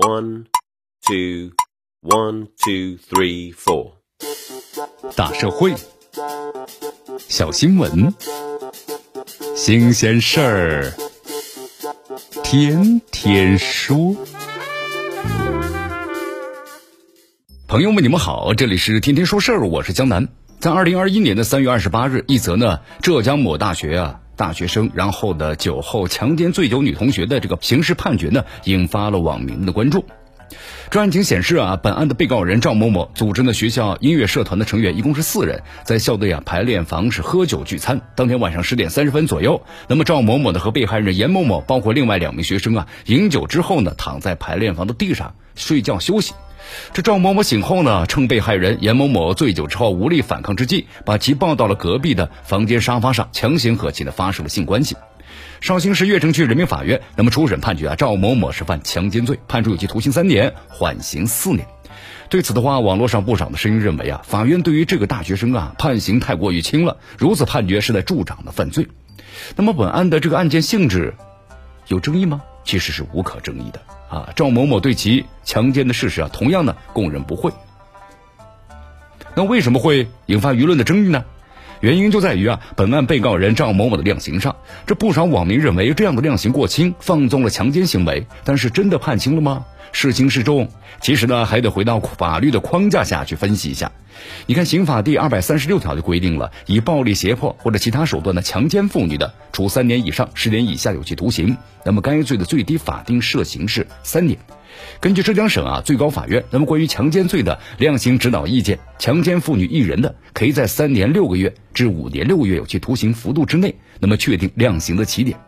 One, two, one, two, three, four。大社会，小新闻，新鲜事儿，天天说。朋友们，你们好，这里是天天说事儿，我是江南。在二零二一年的三月二十八日，一则呢，浙江某大学啊。大学生然后呢酒后强奸醉酒女同学的这个刑事判决呢，引发了网民的关注。专案情显示啊，本案的被告人赵某某组织呢学校音乐社团的成员一共是四人，在校内啊排练房是喝酒聚餐。当天晚上十点三十分左右，那么赵某某呢和被害人严某某，包括另外两名学生啊，饮酒之后呢，躺在排练房的地上睡觉休息。这赵某某醒后呢，趁被害人严某某醉酒之后无力反抗之际，把其抱到了隔壁的房间沙发上，强行和其呢发生了性关系。绍兴市越城区人民法院那么初审判决啊，赵某某是犯强奸罪，判处有期徒刑三年，缓刑四年。对此的话，网络上不少的声音认为啊，法院对于这个大学生啊判刑太过于轻了，如此判决是在助长的犯罪。那么本案的这个案件性质有争议吗？其实是无可争议的。啊，赵某某对其强奸的事实啊，同样呢供认不讳。那为什么会引发舆论的争议呢？原因就在于啊，本案被告人赵某某的量刑上，这不少网民认为这样的量刑过轻，放纵了强奸行为。但是真的判轻了吗？是轻是重？其实呢，还得回到法律的框架下去分析一下。你看，刑法第二百三十六条就规定了，以暴力胁迫或者其他手段的强奸妇女的，处三年以上十年以下有期徒刑。那么该罪的最低法定设刑是三年。根据浙江省啊最高法院那么关于强奸罪的量刑指导意见，强奸妇女一人的，可以在三年六个月至五年六个月有期徒刑幅度之内，那么确定量刑的起点。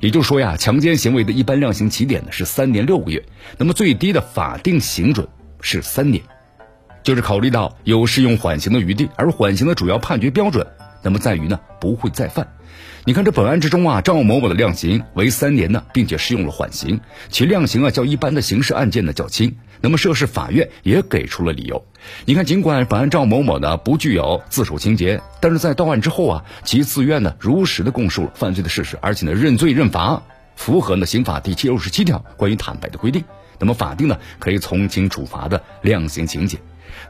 也就是说呀，强奸行为的一般量刑起点呢是三年六个月，那么最低的法定刑准是三年。就是考虑到有适用缓刑的余地，而缓刑的主要判决标准，那么在于呢不会再犯。你看这本案之中啊，赵某某的量刑为三年呢，并且适用了缓刑，其量刑啊较一般的刑事案件呢较轻。那么涉事法院也给出了理由。你看，尽管本案赵某某呢不具有自首情节，但是在到案之后啊，其自愿呢如实的供述了犯罪的事实，而且呢认罪认罚，符合呢刑法第七六十七条关于坦白的规定。那么法定呢可以从轻处罚的量刑情节。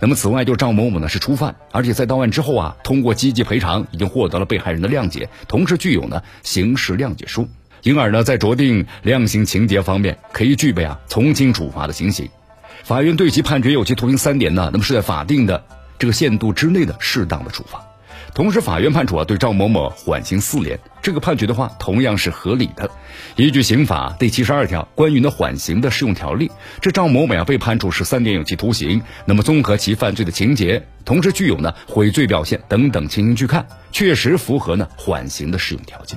那么，此外，就赵某某呢是初犯，而且在到案之后啊，通过积极赔偿，已经获得了被害人的谅解，同时具有呢刑事谅解书，因而呢在酌定量刑情节方面，可以具备啊从轻处罚的情形。法院对其判决有期徒刑三年呢，那么是在法定的这个限度之内的适当的处罚。同时，法院判处啊对赵某某缓刑四年，这个判决的话同样是合理的。依据刑法第七十二条关于呢缓刑的适用条例，这赵某某啊被判处十三年有期徒刑。那么综合其犯罪的情节，同时具有呢悔罪表现等等情形去看，确实符合呢缓刑的适用条件。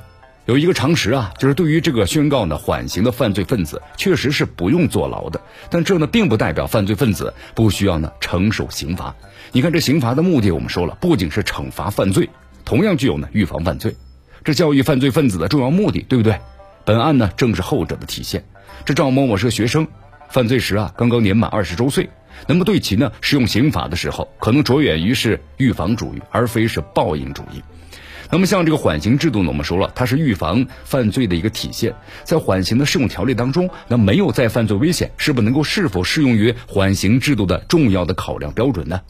有一个常识啊，就是对于这个宣告呢缓刑的犯罪分子，确实是不用坐牢的。但这呢并不代表犯罪分子不需要呢承受刑罚。你看这刑罚的目的，我们说了，不仅是惩罚犯罪，同样具有呢预防犯罪，这教育犯罪分子的重要目的，对不对？本案呢正是后者的体现。这赵某某是个学生，犯罪时啊刚刚年满二十周岁，那么对其呢适用刑法的时候，可能着眼于是预防主义，而非是报应主义。那么像这个缓刑制度呢，我们说了，它是预防犯罪的一个体现。在缓刑的适用条例当中，那没有再犯罪危险，是不能够是否适用于缓刑制度的重要的考量标准呢？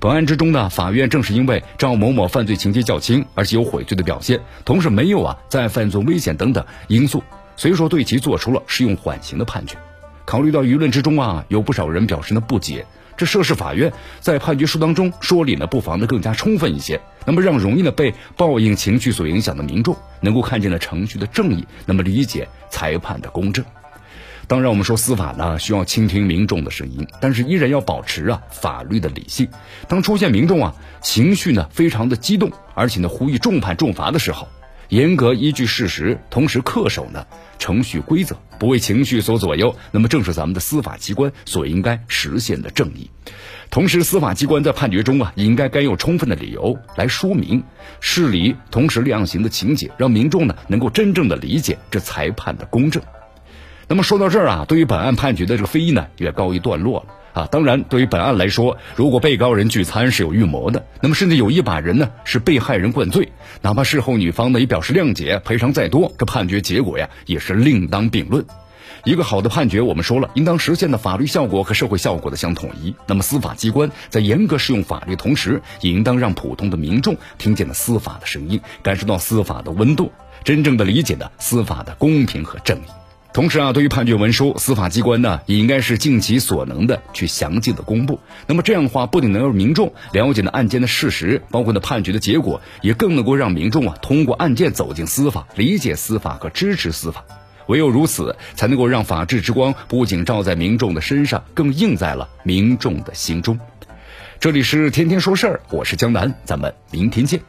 本案之中呢，法院正是因为赵某某犯罪情节较轻，而且有悔罪的表现，同时没有啊再犯罪危险等等因素，所以说对其做出了适用缓刑的判决。考虑到舆论之中啊有不少人表示呢不解。这涉事法院在判决书当中说理呢，不妨呢更加充分一些，那么让容易呢被报应情绪所影响的民众能够看见了程序的正义，那么理解裁判的公正。当然，我们说司法呢需要倾听民众的声音，但是依然要保持啊法律的理性。当出现民众啊情绪呢非常的激动，而且呢呼吁重判重罚的时候。严格依据事实，同时恪守呢程序规则，不为情绪所左右，那么正是咱们的司法机关所应该实现的正义。同时，司法机关在判决中啊，应该该有充分的理由来说明事理，同时量刑的情节，让民众呢能够真正的理解这裁判的公正。那么说到这儿啊，对于本案判决的这个非议呢，也告一段落了。啊，当然，对于本案来说，如果被告人聚餐是有预谋的，那么甚至有意把人呢是被害人灌醉，哪怕事后女方呢也表示谅解，赔偿再多，这判决结果呀也是另当并论。一个好的判决，我们说了，应当实现的法律效果和社会效果的相统一。那么，司法机关在严格适用法律同时，也应当让普通的民众听见了司法的声音，感受到司法的温度，真正的理解的司法的公平和正义。同时啊，对于判决文书，司法机关呢也应该是尽其所能的去详尽的公布。那么这样的话，不仅能让民众了解呢案件的事实，包括呢判决的结果，也更能够让民众啊通过案件走进司法，理解司法和支持司法。唯有如此，才能够让法治之光不仅照在民众的身上，更映在了民众的心中。这里是天天说事儿，我是江南，咱们明天见。